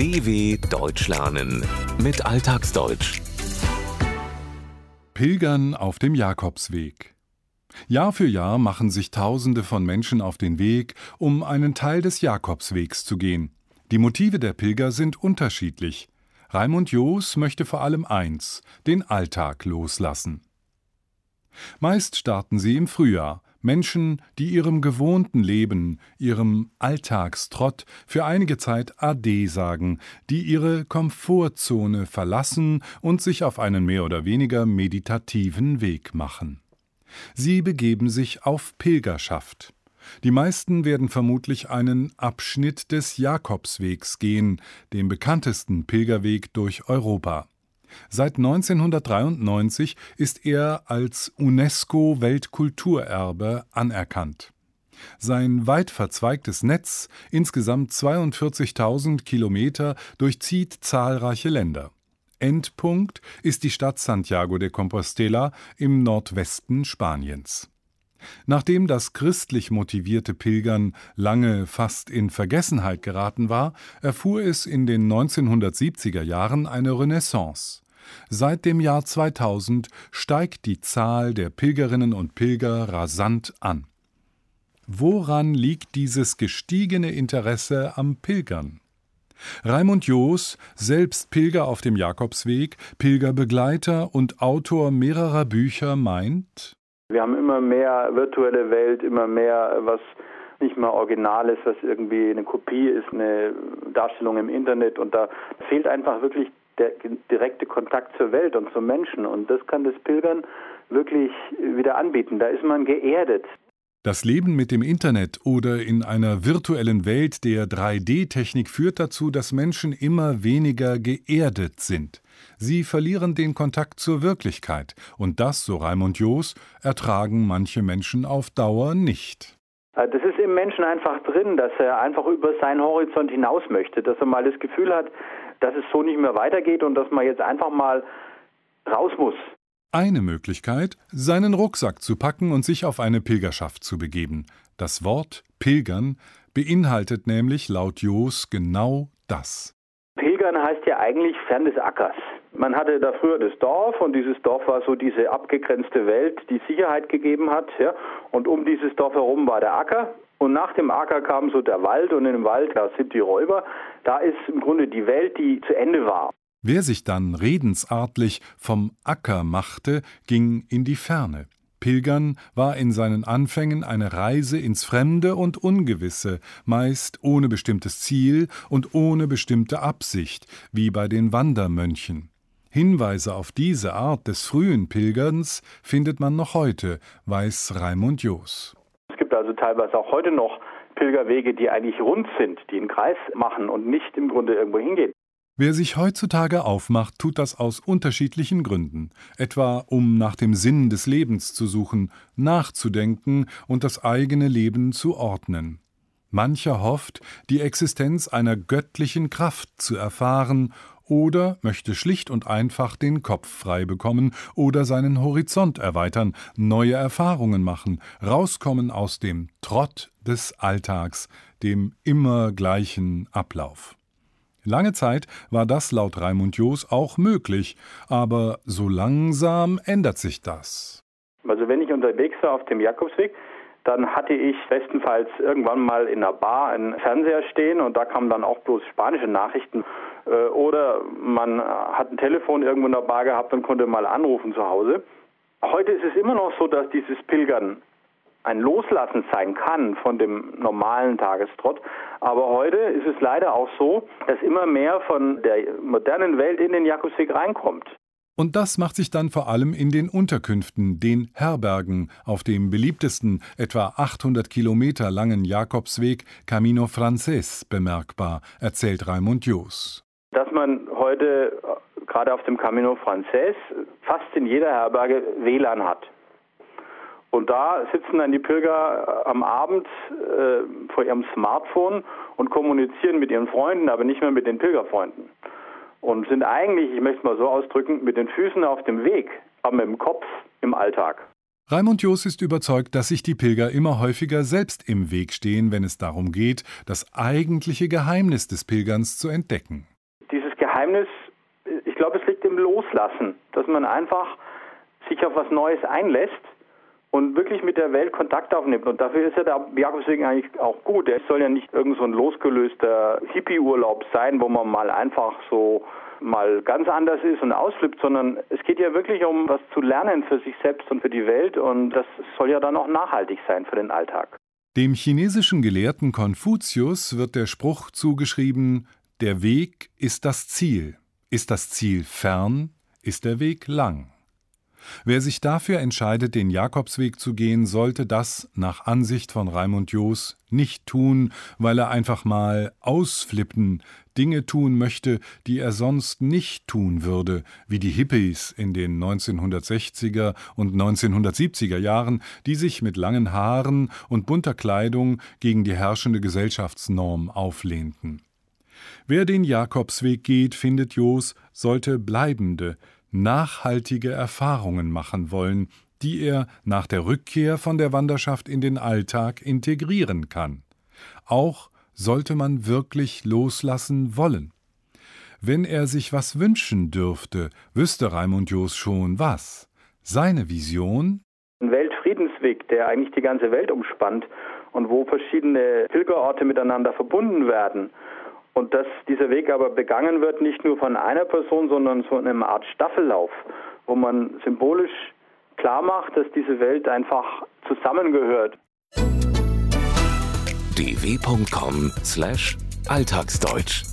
DW Deutsch lernen mit Alltagsdeutsch. Pilgern auf dem Jakobsweg. Jahr für Jahr machen sich Tausende von Menschen auf den Weg, um einen Teil des Jakobswegs zu gehen. Die Motive der Pilger sind unterschiedlich. Raimund Joos möchte vor allem eins, den Alltag loslassen. Meist starten sie im Frühjahr, Menschen, die ihrem gewohnten Leben, ihrem Alltagstrott für einige Zeit Ade sagen, die ihre Komfortzone verlassen und sich auf einen mehr oder weniger meditativen Weg machen. Sie begeben sich auf Pilgerschaft. Die meisten werden vermutlich einen Abschnitt des Jakobswegs gehen, dem bekanntesten Pilgerweg durch Europa. Seit 1993 ist er als UNESCO-Weltkulturerbe anerkannt. Sein weit verzweigtes Netz, insgesamt 42.000 Kilometer, durchzieht zahlreiche Länder. Endpunkt ist die Stadt Santiago de Compostela im Nordwesten Spaniens. Nachdem das christlich motivierte Pilgern lange fast in Vergessenheit geraten war, erfuhr es in den 1970er Jahren eine Renaissance. Seit dem Jahr 2000 steigt die Zahl der Pilgerinnen und Pilger rasant an. Woran liegt dieses gestiegene Interesse am Pilgern? Raimund Joos, selbst Pilger auf dem Jakobsweg, Pilgerbegleiter und Autor mehrerer Bücher, meint, wir haben immer mehr virtuelle Welt, immer mehr, was nicht mehr original ist, was irgendwie eine Kopie ist, eine Darstellung im Internet und da fehlt einfach wirklich der direkte Kontakt zur Welt und zum Menschen und das kann das Pilgern wirklich wieder anbieten. Da ist man geerdet. Das Leben mit dem Internet oder in einer virtuellen Welt der 3D-Technik führt dazu, dass Menschen immer weniger geerdet sind. Sie verlieren den Kontakt zur Wirklichkeit, und das, so Raimund Joos, ertragen manche Menschen auf Dauer nicht. Äh, das ist im Menschen einfach drin, dass er einfach über seinen Horizont hinaus möchte, dass er mal das Gefühl hat, dass es so nicht mehr weitergeht und dass man jetzt einfach mal raus muss. Eine Möglichkeit, seinen Rucksack zu packen und sich auf eine Pilgerschaft zu begeben. Das Wort Pilgern beinhaltet nämlich laut Jos genau das. Pilgern heißt ja eigentlich fern des Ackers. Man hatte da früher das Dorf und dieses Dorf war so diese abgegrenzte Welt, die Sicherheit gegeben hat. Ja? Und um dieses Dorf herum war der Acker und nach dem Acker kam so der Wald und dem Wald, da sind die Räuber. Da ist im Grunde die Welt, die zu Ende war. Wer sich dann redensartlich vom Acker machte, ging in die Ferne. Pilgern war in seinen Anfängen eine Reise ins Fremde und Ungewisse, meist ohne bestimmtes Ziel und ohne bestimmte Absicht, wie bei den Wandermönchen. Hinweise auf diese Art des frühen Pilgerns findet man noch heute, weiß Raimund Joos. Es gibt also teilweise auch heute noch Pilgerwege, die eigentlich rund sind, die einen Kreis machen und nicht im Grunde irgendwo hingehen. Wer sich heutzutage aufmacht, tut das aus unterschiedlichen Gründen, etwa um nach dem Sinn des Lebens zu suchen, nachzudenken und das eigene Leben zu ordnen. Mancher hofft, die Existenz einer göttlichen Kraft zu erfahren oder möchte schlicht und einfach den Kopf frei bekommen oder seinen Horizont erweitern, neue Erfahrungen machen, rauskommen aus dem Trott des Alltags, dem immer gleichen Ablauf. Lange Zeit war das laut Raimund Joos auch möglich, aber so langsam ändert sich das. Also wenn ich unterwegs war auf dem Jakobsweg, dann hatte ich bestenfalls irgendwann mal in einer Bar einen Fernseher stehen und da kamen dann auch bloß spanische Nachrichten. Äh, oder man hat ein Telefon irgendwo in der Bar gehabt und konnte mal anrufen zu Hause. Heute ist es immer noch so, dass dieses Pilgern ein Loslassen sein kann von dem normalen Tagestrott. Aber heute ist es leider auch so, dass immer mehr von der modernen Welt in den Jakobsweg reinkommt. Und das macht sich dann vor allem in den Unterkünften, den Herbergen, auf dem beliebtesten, etwa 800 Kilometer langen Jakobsweg Camino Frances bemerkbar, erzählt Raimund Joos. Dass man heute äh, gerade auf dem Camino Frances fast in jeder Herberge WLAN hat. Und da sitzen dann die Pilger äh, am Abend äh, vor ihrem Smartphone und kommunizieren mit ihren Freunden, aber nicht mehr mit den Pilgerfreunden. Und sind eigentlich, ich möchte es mal so ausdrücken, mit den Füßen auf dem Weg, aber mit dem Kopf im Alltag. Raimund Joos ist überzeugt, dass sich die Pilger immer häufiger selbst im Weg stehen, wenn es darum geht, das eigentliche Geheimnis des Pilgerns zu entdecken. Dieses Geheimnis, ich glaube, es liegt im Loslassen, dass man einfach sich auf was Neues einlässt und wirklich mit der Welt Kontakt aufnimmt. Und dafür ist ja der Jakobsweg eigentlich auch gut. Es soll ja nicht irgend so ein losgelöster Hippie-Urlaub sein, wo man mal einfach so mal ganz anders ist und ausflippt, sondern es geht ja wirklich um was zu lernen für sich selbst und für die Welt und das soll ja dann auch nachhaltig sein für den Alltag. Dem chinesischen Gelehrten Konfuzius wird der Spruch zugeschrieben, der Weg ist das Ziel. Ist das Ziel fern, ist der Weg lang. Wer sich dafür entscheidet, den Jakobsweg zu gehen, sollte das nach Ansicht von Raimund Joos nicht tun, weil er einfach mal ausflippen, Dinge tun möchte, die er sonst nicht tun würde, wie die Hippies in den 1960er und 1970er Jahren, die sich mit langen Haaren und bunter Kleidung gegen die herrschende Gesellschaftsnorm auflehnten. Wer den Jakobsweg geht, findet Joos, sollte bleibende, nachhaltige Erfahrungen machen wollen, die er nach der Rückkehr von der Wanderschaft in den Alltag integrieren kann. Auch sollte man wirklich loslassen wollen. Wenn er sich was wünschen dürfte, wüsste Raimund Joos schon was. Seine Vision? Ein Weltfriedensweg, der eigentlich die ganze Welt umspannt und wo verschiedene Pilgerorte miteinander verbunden werden. Und dass dieser Weg aber begangen wird, nicht nur von einer Person, sondern so in einer Art Staffellauf, wo man symbolisch klar macht, dass diese Welt einfach zusammengehört. dw.com/alltagsdeutsch